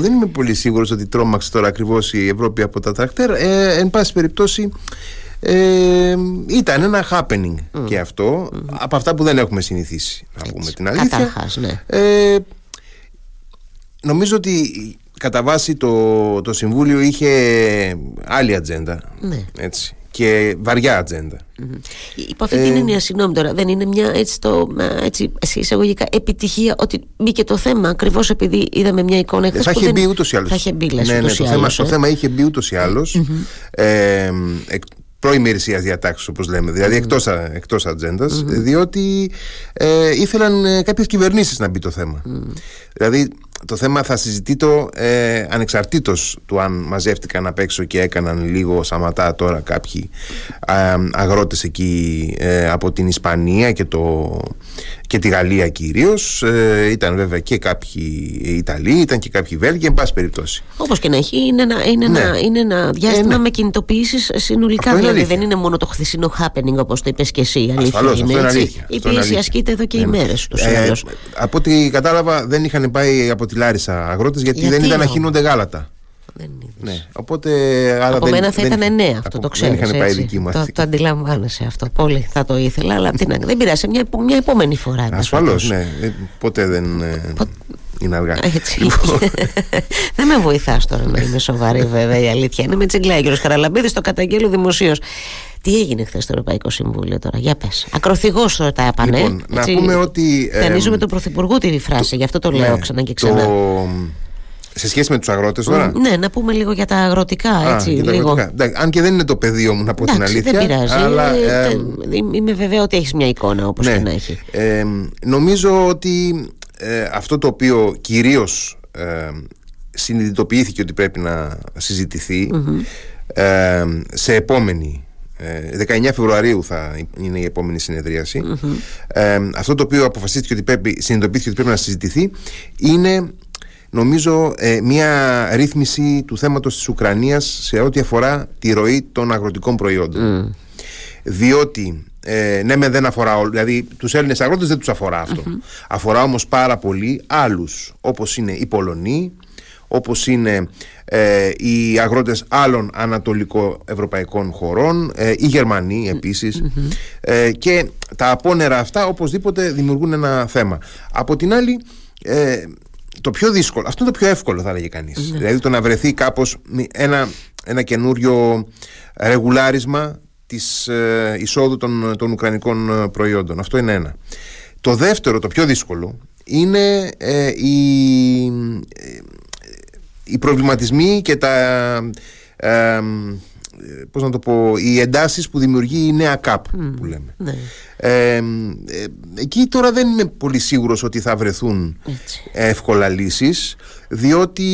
Δεν είμαι πολύ σίγουρος ότι τρόμαξε τώρα ακριβώς η Ευρώπη από τα τρακτέρ. Ε, εν πάση περιπτώσει, ε, ήταν ένα happening και αυτό από αυτά που δεν έχουμε συνηθίσει να πούμε την αλήθεια Καταρχάς, ναι. ε, νομίζω ότι κατά βάση το, το Συμβούλιο είχε άλλη ατζέντα Ναι. έτσι, και βαριά ατζέντα Υπό αυτή την έννοια, συγγνώμη τώρα, δεν είναι μια έτσι, το, μα, έτσι σε εισαγωγικά επιτυχία ότι μπήκε το θέμα ακριβώς επειδή είδαμε μια εικόνα εχθές θα που είχε δεν- μπει ούτως ή άλλως. Θα είχε μπει, λες, ναι, ναι, ούτως το, ή θέμα, άλλως, το ε. θέμα είχε μπει ούτως ή άλλως. Ε, εκ, προημερησίας διατάξεω, όπως λέμε. Δηλαδή εκτός εκτός ατζέντας, διότι ε, ήθελαν ε, κάποιες κυβερνήσεις να μπει το θέμα. Δηλαδή το θέμα θα συζητεί το ε, ανεξαρτήτως του αν μαζεύτηκαν απ' έξω και έκαναν λίγο σαματά τώρα κάποιοι α, αγρότες εκεί ε, από την Ισπανία και, το, και τη Γαλλία κυρίως ε, ήταν βέβαια και κάποιοι Ιταλοί ήταν και κάποιοι Βέλγοι εν πάση περιπτώσει Όπως και να έχει, είναι ένα, είναι Ναι. ένα, είναι ένα διάστημα ναι. με κινητοποιήσεις συνολικά. Αυτό είναι δηλαδή αλήθεια. δεν είναι μόνο το χθεσινό happening όπως το είπες και εσύ. Η αλήθεια Ασφαλώς, αυτό είναι έτσι. αλήθεια. Η Αυτό είναι πίεση αλήθεια. ασκείται εδώ και Ναι. ημέρες του Ε, από ό,τι κατάλαβα δεν είχαν πάει από τη Λάρισα αγρότες γιατί, Γιατί δεν είδαν να όμως; χύνονται γάλατα Δεν είδες. ναι. Οπότε άρα Από δεν, μένα θα δεν ήταν είχαν- εννέα αυτό από- το ξέρεις Δεν είχαν πάει έτσι. δική μας το, το αντιλαμβάνεσαι αυτό Πολύ θα το ήθελα Αλλά απ' την άλλη, δεν πειράζει μια, επο- μια επόμενη φορά εν πάση Ασφαλώς, περιπτώσει. ναι. Ε, Ποτέ δεν ε, είναι αργά. Έτσι. Λοιπόν, δεν με βοηθάς τώρα να είμαι σοβαρή, βέβαια. Η αλήθεια είναι με τσιγκλάει. Κύριος Χαραλαμπίδης, το καταγγέλω δημοσίως. Τι έγινε χθες στο Ευρωπαϊκό Συμβούλιο τώρα, για πες. Ακροθυγός τώρα τα έπανε. Λοιπόν, να πούμε ότι, ε, Ταινίζουμε τον Πρωθυπουργό τη φράση, γι' αυτό το λέω ναι, ξανά και ξανά. το- σε σχέση με τους αγρότες τώρα; Ναι, να πούμε λίγο για τα αγροτικά, Α, έτσι. για τα λίγο. αγροτικά. Εντάξει, αν και δεν είναι το πεδίο μου να πω την Εντάξει, αλήθεια. δεν πειράζει. Αλλά, Ε, ε, τε- είμαι βεβαία ότι έχεις μια εικόνα όπως ναι, και να έχει. ε, νομίζω ότι ε, αυτό το οποίο κυρίως ε, συνειδητοποιήθηκε ότι πρέπει να συζητηθει ε, σε επόμενη ε, 19 Φεβρουαρίου θα είναι η επόμενη συνεδρίαση. Ε, αυτό το οποίο αποφασίστηκε ότι πρέπει, συνειδητοποιήθηκε ότι πρέπει να συζητηθεί είναι νομίζω ε, μια ρύθμιση του θέματος της Ουκρανίας σε ό,τι αφορά τη ροή των αγροτικών προϊόντων. Διότι ε, ναι με δεν αφορά όλους δηλαδή τους Έλληνες αγρότες δεν τους αφορά αυτό. Αφορά όμως πάρα πολύ άλλους όπως είναι οι Πολωνοί όπως είναι ε, οι αγρότες άλλων ανατολικοευρωπαϊκών χωρών ε, οι Γερμανοί επίσης. Ε, και τα απόνερα αυτά οπωσδήποτε δημιουργούν ένα θέμα. Από την άλλη ε, το πιο δύσκολο, αυτό είναι το πιο εύκολο θα έλεγε κανείς. Δηλαδή το να βρεθεί κάπως μη- ένα, ένα καινούριο ρεγουλάρισμα της ε, εισόδου των, των ουκρανικών ε, προϊόντων. Αυτό είναι ένα. Το δεύτερο, το πιο δύσκολο είναι ε, η, ε, οι προβληματισμοί και τα ε, ε, πώς να το πω οι εντάσεις που δημιουργεί η νέα ΚΑΠ που λέμε. Ναι. ε, ε, εκεί τώρα δεν είμαι πολύ σίγουρος ότι θα βρεθούν Έτσι. εύκολα λύσεις διότι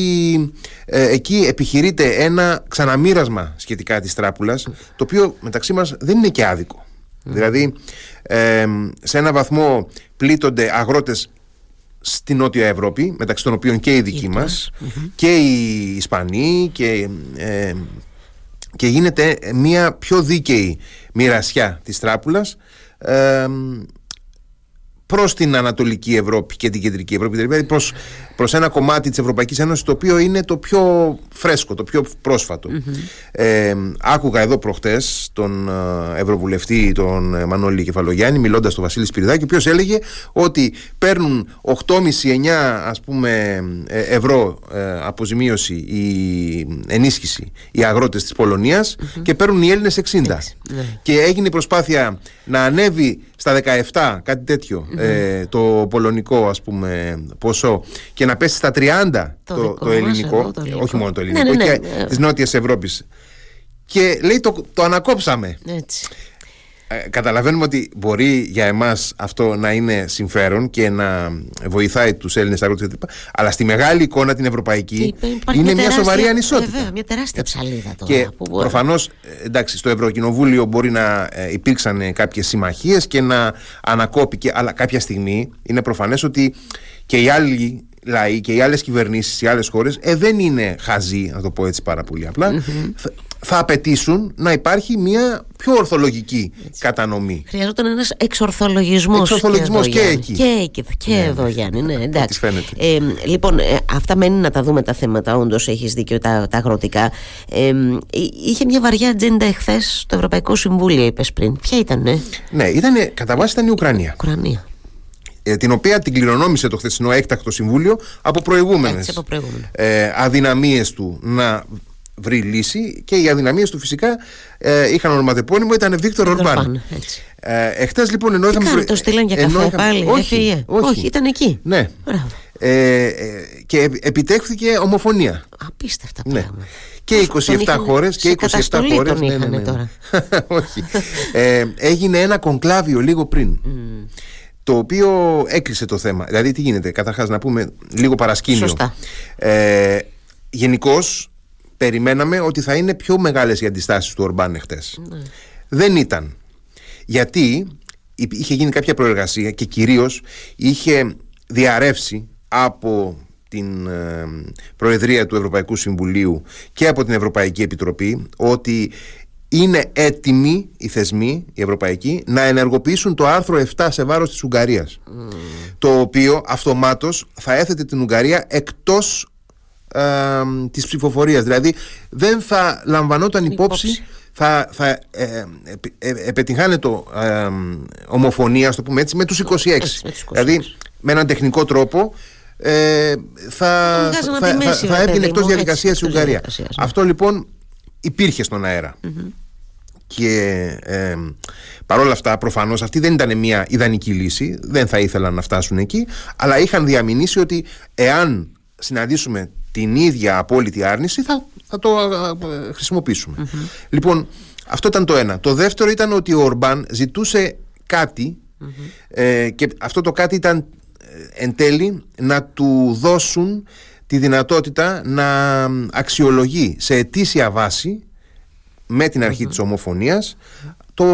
ε, εκεί επιχειρείται ένα ξαναμοίρασμα σχετικά της τράπουλας το οποίο μεταξύ μας δεν είναι και άδικο. Δηλαδή ε, σε ένα βαθμό πλήττονται αγρότες στη Νότια Ευρώπη μεταξύ των οποίων και οι δικοί μας και οι Ισπανοί και, ε, και γίνεται μια πιο δίκαιη μοιρασιά της τράπουλας ε, προς την Ανατολική Ευρώπη και την Κεντρική Ευρώπη δηλαδή προς, προς ένα κομμάτι της Ευρωπαϊκής Ένωσης το οποίο είναι το πιο φρέσκο, το πιο πρόσφατο. Ε, άκουγα εδώ προχτές τον ε, Ευρωβουλευτή τον ε, Μανώλη Κεφαλογιάννη μιλώντας στον Βασίλη Σπυριδάκη ο οποίος έλεγε ότι παίρνουν 8,5-9 ας πούμε ε, ευρώ ε, αποζημίωση η ενίσχυση οι αγρότες της πολωνιας και παίρνουν οι Έλληνες 60 και έγινε η προσπάθεια να ανέβει στα 17 κάτι τέτοιο ε, το πολωνικό ας πούμε ποσό και να πέσει στα 30 Το το, δικό το μας ελληνικό, εδώ, το ε, ελληνικό. όχι μόνο το Ναι, ελληνικό ναι, ναι. και Ε. της Νότιας Ευρώπης και λέει το, το ανακόψαμε Έτσι. ε, καταλαβαίνουμε ότι μπορεί για εμάς αυτό να είναι συμφέρον και να βοηθάει τους Έλληνες αγρότες κτλ. Αλλά στη μεγάλη εικόνα την ευρωπαϊκή Και υπάρχει είναι μια τεράστια- σοβαρή ανισότητα. Βέβαια, μια τεράστια ψαλίδα τώρα. Και που μπορεί- προφανώς ε, εντάξει, στο Ευρωκοινοβούλιο μπορεί να ε, υπήρξαν ε, κάποιες συμμαχίες και να ανακόπηκε, αλλά κάποια στιγμή είναι προφανές ότι και οι άλλοι λαοί και οι άλλες κυβερνήσεις, οι άλλες χώρες ε, δεν είναι χαζοί, να το πω έτσι πάρα πολύ απλά. Θα, θα απαιτήσουν να υπάρχει μια πιο ορθολογική κατανομή. Χρειαζόταν ένας εξορθολογισμός. Εξορθολογισμός και, και, εκεί. Και, εκεί, και ναι, εδώ, ναι. Γιάννη. Ναι, εντάξει. Ε, λοιπόν, ε, αυτά μένει να τα δούμε τα θέματα. Όντως, έχεις δίκιο τα, τα αγροτικά. Ε, είχε μια βαριά ατζέντα εχθές στο Ευρωπαϊκό Συμβούλιο, είπες πριν. Ποια ήταν, ναι. Ναι, ήταν, κατά βάση ήταν η Ουκρανία. Ουκρανία. Ε, την οποία την κληρονόμησε το χθεσινό έκτακτο συμβούλιο από προηγούμενες ε, αδυναμίες του να βρει λύση και οι αδυναμίες του φυσικά ε, είχαν ονοματεπώνυμο, ήταν Βίκτορ Ορμπάν. Ε, εχθές λοιπόν ενώ είχαμε. Κάνουν, το στείλαν για καφέ πάλι, όχι, όχι, όχι, ήταν εκεί. Ναι. Ε, ε, και επιτέχθηκε ομοφωνία. Απίστευτα ναι. πράγματα. Και 27 χώρες και 27 χώρες. Ναι, ναι, ναι, τώρα. όχι. Ε, έγινε ένα κονκλάβιο λίγο πριν. Το οποίο έκλεισε το θέμα. Δηλαδή, τι γίνεται, καταρχάς να πούμε λίγο παρασκήνιο. Σωστά. Ε, Γενικώς, περιμέναμε ότι θα είναι πιο μεγάλες οι αντιστάσεις του Ορμπάν χτες. Ναι. Δεν ήταν. Γιατί είχε γίνει κάποια προεργασία και κυρίως είχε διαρρεύσει από την ε, Προεδρία του Ευρωπαϊκού Συμβουλίου και από την Ευρωπαϊκή Επιτροπή ότι είναι έτοιμοι οι θεσμοί, οι ευρωπαϊκοί, να ενεργοποιήσουν το άρθρο 7 σε βάρος της Ουγγαρίας. Το οποίο αυτομάτως θα έθετε την Ουγγαρία εκτός ε, της ψηφοφορίας. Δηλαδή δεν θα λαμβανόταν υπόψη, θα, θα ε, ε, ε, επιτυγχάνε το ε, ομοφωνία το πούμε έτσι με τους 26, δηλαδή με έναν τεχνικό τρόπο ε, θα, θα, θα, θα έβγαινε εκτός διαδικασίας η Ουγγαρία. ναι. αυτό λοιπόν υπήρχε στον αερα και ε, παρόλα αυτά προφανώς αυτή δεν ήταν μια ιδανική λύση. Δεν θα ήθελαν να φτάσουν εκεί. Αλλά είχαν διαμηνήσει ότι εάν συναντήσουμε την ίδια απόλυτη άρνηση θα, θα το χρησιμοποιησουμε Λοιπόν, αυτό ήταν το ένα. Το δεύτερο ήταν ότι ο Ορμπάν ζητούσε ε, και αυτό το κάτι ήταν ε, εν τέλει να του δώσουν τη δυνατότητα να αξιολογεί σε ετήσια βάση με την αρχή της ομοφωνίας το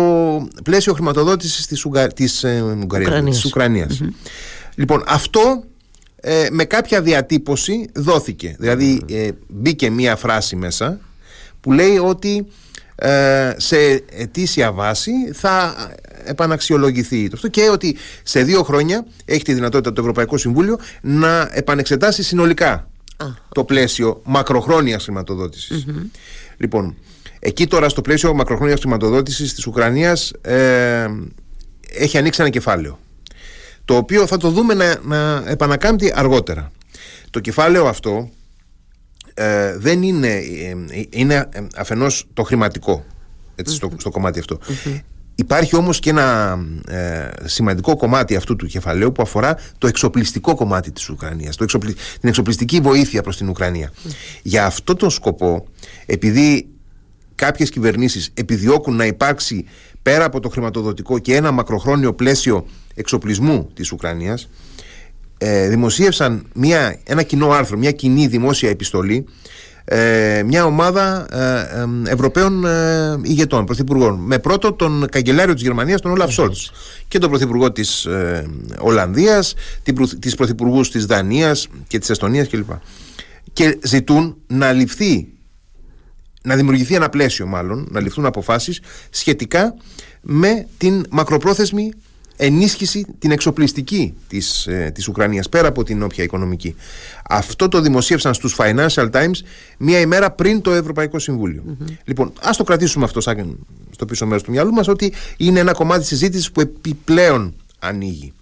πλαίσιο χρηματοδότησης της, Ουγγα... της, ε, Ουκρανίας. Ουκρανίας. Λοιπόν, αυτό ε, με κάποια διατύπωση δόθηκε. Δηλαδή ε, μπήκε μία φράση μέσα που λέει ότι ε, σε ετήσια βάση θα επαναξιολογηθεί αυτό και ότι σε δύο χρόνια έχει τη δυνατότητα το Ευρωπαϊκό Συμβούλιο να επανεξετάσει συνολικά το πλαίσιο μακροχρόνιας Λοιπόν, εκεί τώρα στο πλαίσιο μακροχρόνιας χρηματοδότησης της Ουκρανίας έχει ανοίξει ένα κεφάλαιο το οποίο θα το δούμε να, να επανακάμπτει αργότερα. Το κεφάλαιο αυτό ε, δεν είναι, ε, είναι αφενός το χρηματικό στο, στο κομμάτι Υπάρχει όμως και ένα ε, σημαντικό κομμάτι αυτού του κεφαλαίου που αφορά το εξοπλιστικό κομμάτι της Ουκρανίας, το εξοπλι... την εξοπλιστική βοήθεια προς την Ουκρανία. Για αυτό τον σκοπό, επειδή κάποιες κυβερνήσεις επιδιώκουν να υπάρξει πέρα από το χρηματοδοτικό και ένα μακροχρόνιο πλαίσιο εξοπλισμού της Ουκρανίας ε, δημοσίευσαν μια, ένα κοινό άρθρο, μια κοινή δημόσια επιστολή ε, μια ομάδα ε, ε Ευρωπαίων ε, ηγετών, πρωθυπουργών με πρώτο τον καγκελάριο της Γερμανίας τον Όλαφ Σόλτς και τον πρωθυπουργό της ε, Ολλανδίας την, τις πρωθυπουργούς της Δανίας και της Εστονίας κλπ. Και ζητούν να ληφθεί να δημιουργηθεί ένα πλαίσιο μάλλον, να ληφθούν αποφάσεις σχετικά με την μακροπρόθεσμη ενίσχυση την εξοπλιστική της, ε, της Ουκρανίας πέρα από την όποια οικονομική. Αυτό το δημοσίευσαν στους Financial Times μία ημέρα πριν το Ευρωπαϊκό Λοιπόν, ας το κρατήσουμε αυτό σαν στο πίσω μέρος του μυαλού μας ότι είναι ένα κομμάτι της συζήτησης που επιπλέον ανοίγει.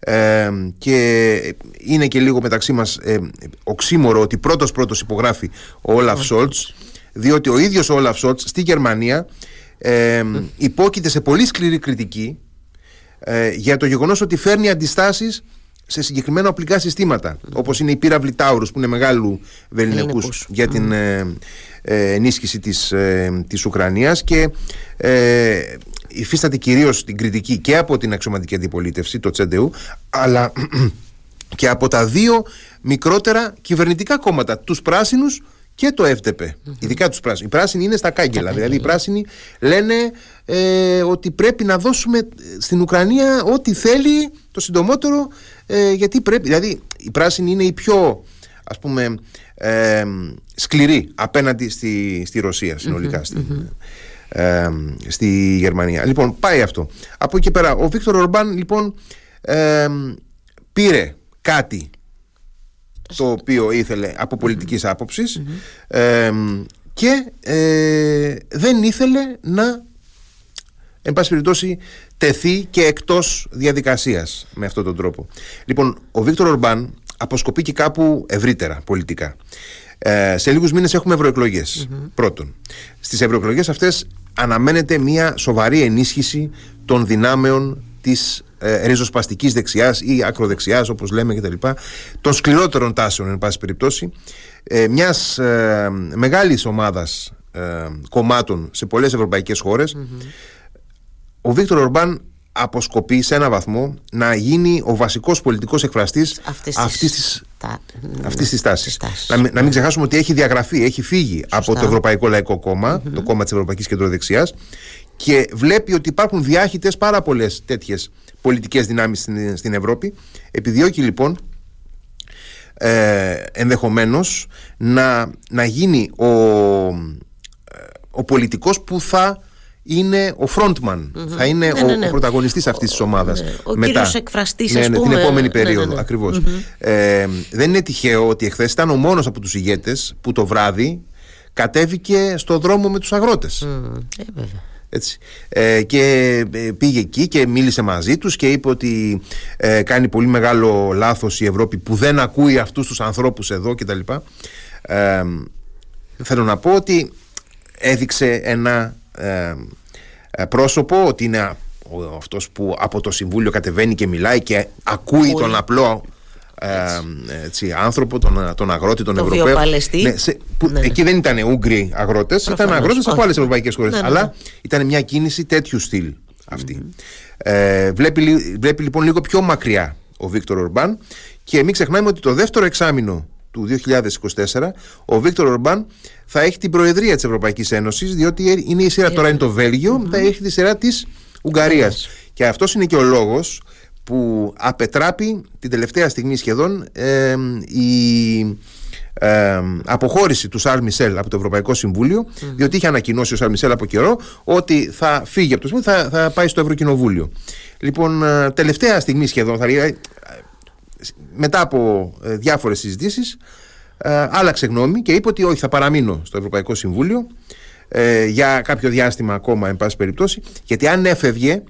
Ε, και είναι και λίγο μεταξύ μας ε, οξύμορο ότι πρώτος πρώτος υπογράφει ο Όλαφ Σόλτς διότι ο ίδιος ο Όλαφ Σόλτς στη Γερμανία ε, υπόκειται σε πολύ σκληρή κριτική ε, για το γεγονός ότι φέρνει αντιστάσεις σε συγκεκριμένα οπλικά συστήματα όπως είναι η πύραυλη Τάουρους που είναι μεγάλου βεληνικούς για την ε, ε, ενίσχυση της, ε, της Ουκρανίας και ε, υφίσταται κυρίως την κριτική και από την αξιωματική αντιπολίτευση το Τσέντεου αλλά και από τα δύο μικρότερα κυβερνητικά κόμματα τους πράσινους και το FDP, ειδικά τους πράσινους. Οι πράσινοι είναι στα κάγκελα, δηλαδή οι πράσινοι λένε ε, ότι πρέπει να δώσουμε στην Ουκρανία ό,τι θέλει το συντομότερο, ε, γιατί πρέπει, δηλαδή οι πράσινοι είναι οι πιο ας πούμε ε, σκληρή απέναντι στη, στη Ρωσία συνολικά στη, ε, στη Γερμανία. Λοιπόν, πάει αυτό. Από εκεί πέρα, ο Βίκτορ Ορμπάν λοιπόν ε, πήρε κάτι το οποίο ήθελε από πολιτικής άποψης ε, και ε, δεν ήθελε να εν πάση περιπτώσει τεθεί και εκτός διαδικασίας με αυτόν τον τρόπο. Λοιπόν, ο Βίκτορ Ορμπάν αποσκοπεί και κάπου ευρύτερα πολιτικά. Ε, σε λίγους μήνες έχουμε Πρώτον, στις ευρωεκλογές αυτές αναμένεται μια σοβαρή ενίσχυση των δυνάμεων της ε, ριζοσπαστικής δεξιάς ή ακροδεξιάς όπως λέμε κτλ. Των σκληρότερων τάσεων εν πάση περιπτώσει ε, μιας ε, μεγάλης ομάδας ε, κομμάτων σε πολλές ευρωπαϊκές ο Βίκτορ Ορμπάν αποσκοπεί σε ένα βαθμό να γίνει ο βασικός πολιτικός εκφραστής αυτής της, τα... αυτής της τάσης. Να, να μην ξεχάσουμε ότι έχει διαγραφεί, έχει φύγει από το Ευρωπαϊκό Λαϊκό το κόμμα της Ευρωπαϊκής Κεντροδεξιάς και βλέπει ότι υπάρχουν διάχυτες πάρα πολλές τέτοιες πολιτικές δυνάμεις στην, στην Ευρώπη. Επιδιώκει λοιπόν ε, ενδεχομένως να, να γίνει ο, ο πολιτικός που θα είναι ο frontman, θα είναι ναι, ο, ναι, ναι. πρωταγωνιστής αυτής της ομάδας. Ο μετά, κύριος εκφραστής, ναι, ας πούμε. Την επόμενη περίοδο, ακριβώς. Ε, δεν είναι τυχαίο ότι εχθές ήταν ο μόνος από τους ηγέτες που το βράδυ κατέβηκε στο δρόμο με τους αγρότες. Ε, έτσι. Ε, και ε, πήγε εκεί και μίλησε μαζί τους και είπε ότι ε, κάνει πολύ μεγάλο λάθος η Ευρώπη που δεν ακούει αυτούς τους ανθρώπους εδώ κτλ. Ε, θέλω να πω ότι έδειξε ένα ε, ε, πρόσωπο ότι είναι αυτός που από το Συμβούλιο κατεβαίνει και μιλάει και ακούει τον απλό ε, έτσι, άνθρωπο, τον, τον αγρότη, τον το Ευρωπαίο. Ναι, σε, που, ναι, ναι. Εκεί δεν ήταν Ούγγροι αγρότες, ήταν αγρότες από άλλες ευρωπαϊκές χώρες. Ναι, ναι, αλλά ήταν μια κίνηση τέτοιου στυλ αυτή. Ε, βλέπει, βλέπει λοιπόν λίγο πιο μακριά ο Βίκτορ Ορμπάν και μην ξεχνάμε ότι το δεύτερο εξάμεινο του 2024 ο Βίκτορ Ορμπάν θα έχει την Προεδρία της Ευρωπαϊκής Ένωσης διότι είναι η σειρά, τώρα είναι το βελγιο θα έχει τη σειρά της Ουγγαρίας και αυτός είναι και ο λόγος που απετράπει την τελευταία στιγμή σχεδόν ε, η ε, αποχώρηση του Σαρλ Μισελ από το Ευρωπαϊκό Συμβούλιο, διότι είχε ανακοινώσει ο Σαρλ Μισελ από καιρό ότι θα φύγει από το Συμβούλιο, θα, θα πάει στο Ευρωκοινοβούλιο. Λοιπόν, ε, τελευταία στιγμή σχεδόν, θα ε, μετά από ε, διάφορες συζητήσεις, ε, άλλαξε γνώμη και είπε ότι όχι, θα παραμείνω στο Ευρωπαϊκό Συμβούλιο ε, για κάποιο διάστημα ακόμα, εν πάση περιπτώσει, γιατί αν έφευγε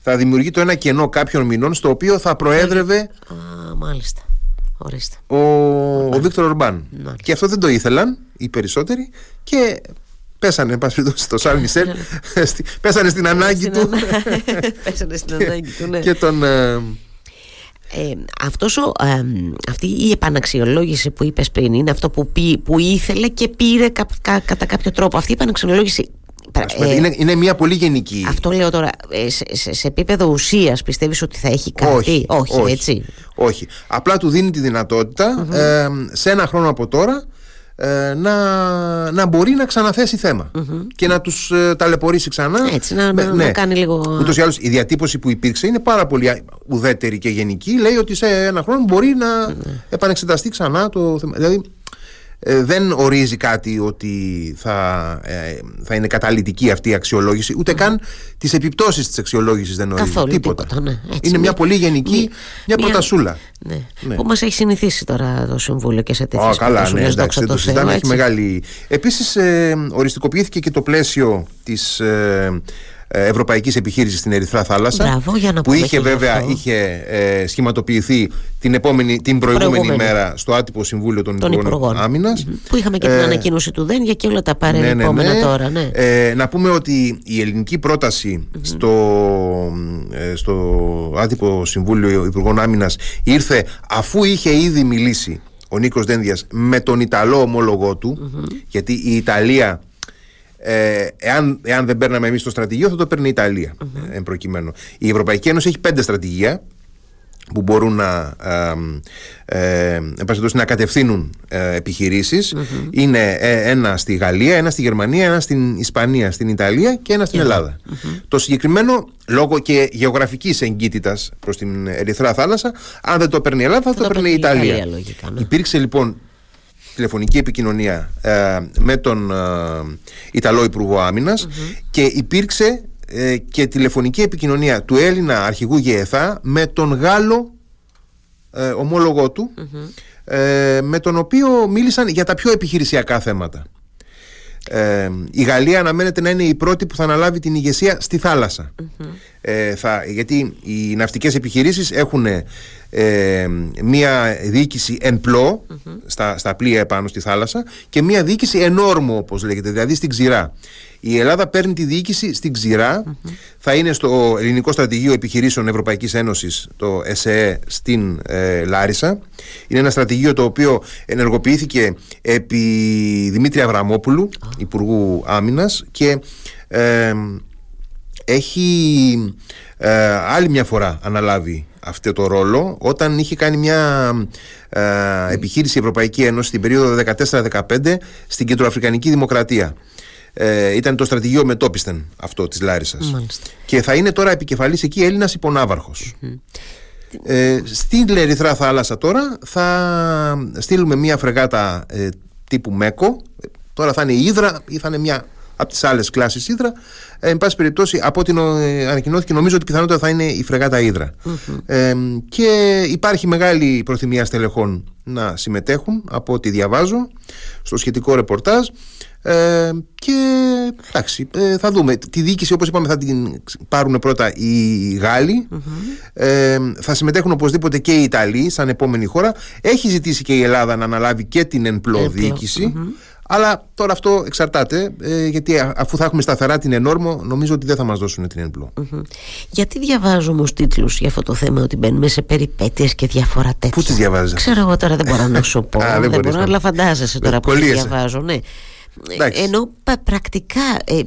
θα δημιουργεί το ένα κενό κάποιων μηνών στο οποίο θα προέδρευε. Α, μάλιστα. Ορίστε. Ο, ο Βίκτορ Ορμπάν. Και αυτό δεν το ήθελαν οι περισσότεροι και πέσανε, εν πάση περιπτώσει, στο Σαρ Μισελ. πέσανε στην ανάγκη του. πέσανε στην ανάγκη του, ναι. Και τον. Ε, ε, αυτός ο, ε, αυτή η επαναξιολόγηση που είπες πριν είναι αυτό που, που ήθελε και πήρε κα, κα, κατά κάποιο τρόπο αυτή η επαναξιολόγηση ε, είναι, είναι μια πολύ γενική. Αυτό λέω τώρα. Ε, σε, σε, σε επίπεδο ουσίας πιστεύεις ότι θα έχει κάτι; Όχι, όχι, όχι, έτσι. Όχι. Απλά του δίνει τη δυνατότητα ε, σε ένα χρόνο από τώρα ε, να, να μπορεί να ξαναθέσει και να τους ε, ταλαιπωρήσει ξανά. Έτσι να, να, ναι. κάνει λίγο ούτως ή άλλως η διατύπωση που υπήρξε είναι πάρα πολύ ουδέτερη και γενική. Λέει ότι σε ένα χρόνο μπορεί να ναι. επανεξεταστεί ξανά το θέμα. Δηλαδή ε, δεν ορίζει κάτι ότι θα, ε, θα είναι καταλητική αυτή η αξιολόγηση, ούτε καν τις επιπτώσεις της αξιολόγησης δεν ορίζει. Καθόλου τίποτα. τίποτα ναι. Έτσι, είναι μια, πολύ γενική, μια, προτασούλα. Ναι. ναι. Που μας έχει συνηθίσει τώρα το Συμβούλιο και σε τέτοιες oh, Καλά, ναι, εντάξει, το συζητάμε. Έχει μεγάλη. Επίσης, ε, οριστικοποιήθηκε και το πλαίσιο της. Ε, ε, ευρωπαϊκής επιχείρησης στην Ερυθρά Θάλασσα. Μπράβο, για να που είχε βέβαια είχε, ε, σχηματοποιηθεί την, επόμενη, την προηγούμενη, προηγούμενη μέρα στο άτυπο Συμβούλιο των, των Υπουργών Άμυνας. Που είχαμε και την ε, ανακοίνωση του ΔΕΝ για και όλα τα παρελθόμενα ναι, ναι, ναι. τώρα. Ναι. Ε, να πούμε ότι η ελληνική στο, ε, στο άτυπο Συμβούλιο Υπουργών Άμυνας ήρθε αφού είχε ήδη μιλήσει ο Νίκος Δένδιας με τον Ιταλό ομόλογό του γιατί η Ιταλία ε, εάν, εάν δεν παίρναμε εμείς το στρατηγείο, θα το παίρνει η Ιταλία. Mm-hmm. Εν προκειμένου. Η Ευρωπαϊκή Ένωση έχει πέντε στρατηγία που μπορούν να, ε, ε, να κατευθύνουν ε, επιχειρησεις είναι ε, ένα στη Γαλλία, ένα στη Γερμανία, ένα στην Ισπανία, στην Ιταλία και ένα στην Ελλάδα. Το συγκεκριμένο, λόγω και γεωγραφικής εγκύτητας προς την Ερυθρά θάλασσα, αν δεν το παίρνει η Ελλάδα θα, το, παίρνει η Ιταλία. Ιταλία λογικά, ναι. Υπήρξε λοιπόν τηλεφωνική επικοινωνία ε, με τον ε, Ιταλό Υπουργό και υπήρξε ε, και τηλεφωνική επικοινωνία του Έλληνα αρχηγού ΓΕΘΑ με τον Γάλλο ομόλογό του με τον οποίο μίλησαν για τα πιο επιχειρησιακά θέματα. Ε, η Γαλλία αναμένεται να είναι η πρώτη που θα αναλάβει την ηγεσία στη θαλασσα ε, θα, γιατί οι ναυτικές επιχειρήσεις έχουν ε, μία διοίκηση εν πλώ στα, στα πλοία επάνω στη θάλασσα και μία διοίκηση ενόρμο όπως λέγεται, δηλαδή στην ξηρά. Η Ελλάδα παίρνει τη διοίκηση στην ξηρα θα είναι στο Ελληνικό Στρατηγείο Επιχειρήσεων Ευρωπαϊκής Ένωσης, το ΕΣΕ στην ε, Λάρισα. Είναι ένα στρατηγείο το οποίο ενεργοποιήθηκε επί Δημήτρη Αβραμόπουλου, Υπουργού Άμυνας και ε, έχει ε, άλλη μια φορά αναλάβει αυτό το ρόλο όταν είχε κάνει μια ε, επιχείρηση η Ευρωπαϊκή Ένωση την περίοδο 14-15 στην Κεντροαφρικανική Δημοκρατία. Ε, ήταν το στρατηγείο μετόπιστεν αυτό της Λάρισας. Και θα είναι τώρα επικεφαλής εκεί Έλληνας ε, στην Λεριθρά θάλασσα τώρα θα στείλουμε μια φρεγάτα ε, τύπου ΜΕΚΟ τώρα θα είναι η Ήδρα ή θα είναι μια από τις άλλες κλάσεις Ήδρα. Ε, εν πάση περιπτώσει, από ό,τι ε, ανακοινώθηκε, νομίζω ότι πιθανότατα θα είναι η φρεγάτα Ε, και υπάρχει μεγάλη προθυμία στελεχών να συμμετέχουν, από ό,τι διαβάζω, στο σχετικό ρεπορτάζ. Ε, και εντάξει, ε, θα δούμε. Τη διοίκηση, όπως είπαμε, θα την πάρουν πρώτα οι γαλλοι Ε, θα συμμετέχουν οπωσδήποτε και οι Ιταλοί, σαν επόμενη χώρα. Έχει ζητήσει και η Ελλάδα να αναλάβει και την εν διοικηση αλλά τώρα αυτό εξαρτάται, ε, γιατί αφού θα έχουμε σταθερά την ενόρμο, νομίζω ότι δεν θα μας δώσουν την ενπλό. Γιατί διαβάζουμε ω τίτλους για αυτό το θέμα ότι μπαίνουμε σε περιπέτειες και διάφορα τέτοια; Πού τις διαβάζεις. Ξέρω εγώ τώρα, δεν μπορώ να σου πω. δεν, δεν μπορώ, αλλά φαντάζεσαι τώρα που διαβάζω. Ναι. Ενώ πρακτικά ε,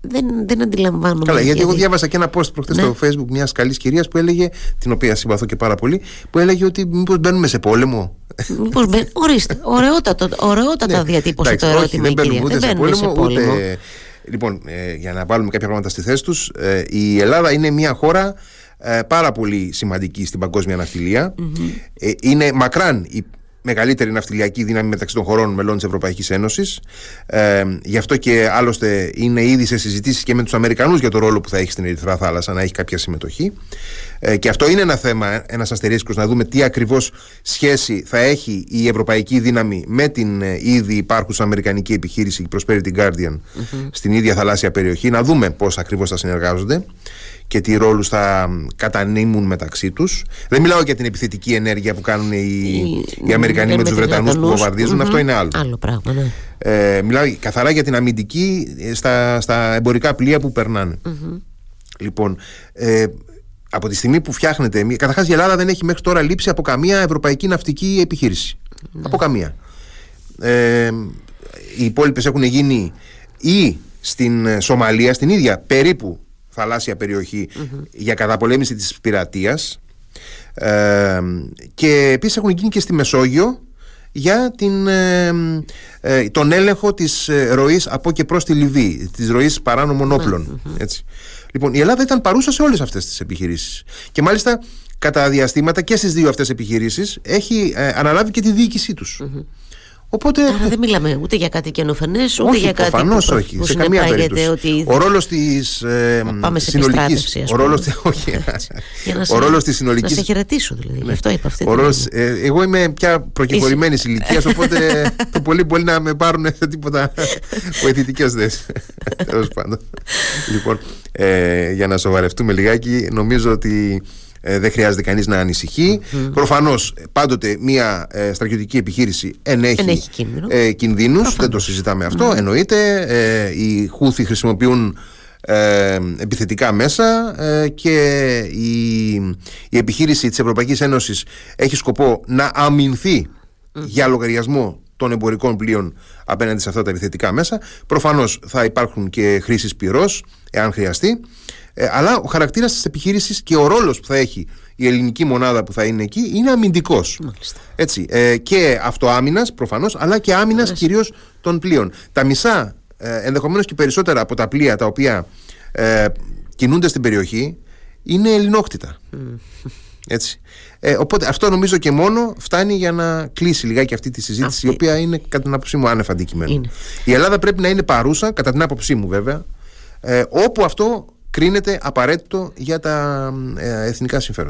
δεν, δεν αντιλαμβάνομαι. Καλά, γιατί εγώ διάβασα και ένα post προχθές ναι. στο Facebook μιας καλής κυρίας που έλεγε, την οποία συμπαθώ και πάρα πολύ, που έλεγε ότι μήπως μπαίνουμε σε πόλεμο. Μήπως μπαίνουμε. Ορίστε, ωραιότατα, ωραιότατα ναι. διατύπωσε το ερώτημα όχι, δεν η Ούτε δεν μπαίνουμε σε πόλεμο. Ούτε... Λοιπόν, ε, για να βάλουμε κάποια πράγματα στη θέση τους, ε, η Ελλάδα είναι μια χώρα ε, πάρα πολύ σημαντική στην παγκόσμια ναυτιλία. Mm-hmm. Ε, είναι μακράν η μεγαλύτερη ναυτιλιακή δύναμη μεταξύ των χωρών μελών της Ευρωπαϊκής Ένωσης. Ε, γι' αυτό και άλλωστε είναι ήδη σε συζητήσεις και με τους Αμερικανούς για το ρόλο που θα έχει στην Ερυθρά Θάλασσα να έχει κάποια συμμετοχή. Ε, και αυτό είναι ένα θέμα, ένας αστερίσκος, να δούμε τι ακριβώς σχέση θα έχει η ευρωπαϊκή δύναμη με την ε, ήδη υπάρχουσα Αμερικανική επιχείρηση Prosperity Guardian στην ίδια θαλάσσια περιοχή. Να δούμε πώς ακριβώς θα συνεργάζονται και τι ρόλους θα κατανείμουν μεταξύ τους. Δεν μιλάω για την επιθετική ενέργεια που κάνουν οι, οι, Αμερικανοί με τους Βρετανούς που βομβαρδιζουν αυτό είναι άλλο. Άλλο πράγμα, ναι. Ε, μιλάω καθαρά για την αμυντική ε, στα, στα εμπορικά πλοία που περνάνε. Λοιπόν, ε, από τη στιγμή που φτιάχνεται. Καταρχάς η Ελλάδα δεν έχει μέχρι τώρα λείψει από καμία ευρωπαϊκή ναυτική επιχείρηση. Ναι. Από καμία. Ε, οι υπόλοιπες έχουν γίνει ή στην Σομαλία, στην ίδια περίπου θαλάσσια για καταπολέμηση της πειρατείας ε, και επίσης έχουν γίνει και στη Μεσόγειο για την, ε, ε, τον έλεγχο της ε, ροής από και προς τη Λιβύη της ροής παράνομων έτσι. Λοιπόν, η Ελλάδα ήταν παρούσα σε όλες αυτές τις επιχειρήσεις. Και μάλιστα κατά διαστήματα και στις δύο αυτές επιχειρήσεις έχει αναλάβει και τη διοίκησή τους Οπότε... Άρα δεν μιλάμε ούτε για κάτι καινοφανές, ούτε για κάτι που, όχι, που σε καμία περίπτωση. Ότι... Ο ρόλος της ε, συνολική. Ο ρόλο ο ρόλος της συνολικής... Να σε χαιρετήσω δηλαδή. Ναι. Γι' αυτό είπα αυτή ρόλος, ε, Εγώ είμαι πια προκεχωρημένης ηλικίας, οπότε το πολύ μπορεί να με πάρουν σε τίποτα βοηθητικές θέσει. Τέλος πάντων. λοιπόν, ε, για να σοβαρευτούμε λιγάκι, νομίζω ότι ε, δεν χρειάζεται κανείς να ανησυχεί. Mm. Προφανώς πάντοτε μια ε, στρατιωτική επιχείρηση ενέχει, ενέχει κίνδυνο. ε, κινδύνους, δεν το συζητάμε αυτό, εννοείται. Ε, οι Χούθοι χρησιμοποιούν ε, επιθετικά μέσα ε, και η, η επιχείρηση της Ευρωπαϊκής Ένωσης έχει σκοπό να αμυνθεί για λογαριασμό των εμπορικών πλοίων απέναντι σε αυτά τα επιθετικά μέσα. Προφανώς θα υπάρχουν και χρήσεις πυρός, εάν χρειαστεί. Ε, αλλά ο χαρακτήρας της επιχείρησης και ο ρόλος που θα έχει η ελληνική μονάδα που θα είναι εκεί είναι αμυντικός. Έτσι. Ε, και αυτοάμυνας προφανώς, αλλά και άμυνας κυρίως των πλοίων. Τα μισά, ε, ενδεχομένως και περισσότερα από τα πλοία τα οποία ε, κινούνται στην περιοχή είναι ελληνόκτητα. Έτσι. Ε, οπότε αυτό νομίζω και μόνο φτάνει για να κλείσει λιγάκι αυτή τη συζήτηση, Αυτή. η οποία είναι κατά την άποψή μου άνευ αντικειμένου. Είναι. Η Ελλάδα πρέπει να είναι παρούσα, κατά την άποψή μου βέβαια, ε, όπου αυτό κρίνεται απαραίτητο για τα ε, εθνικά συμφέροντα.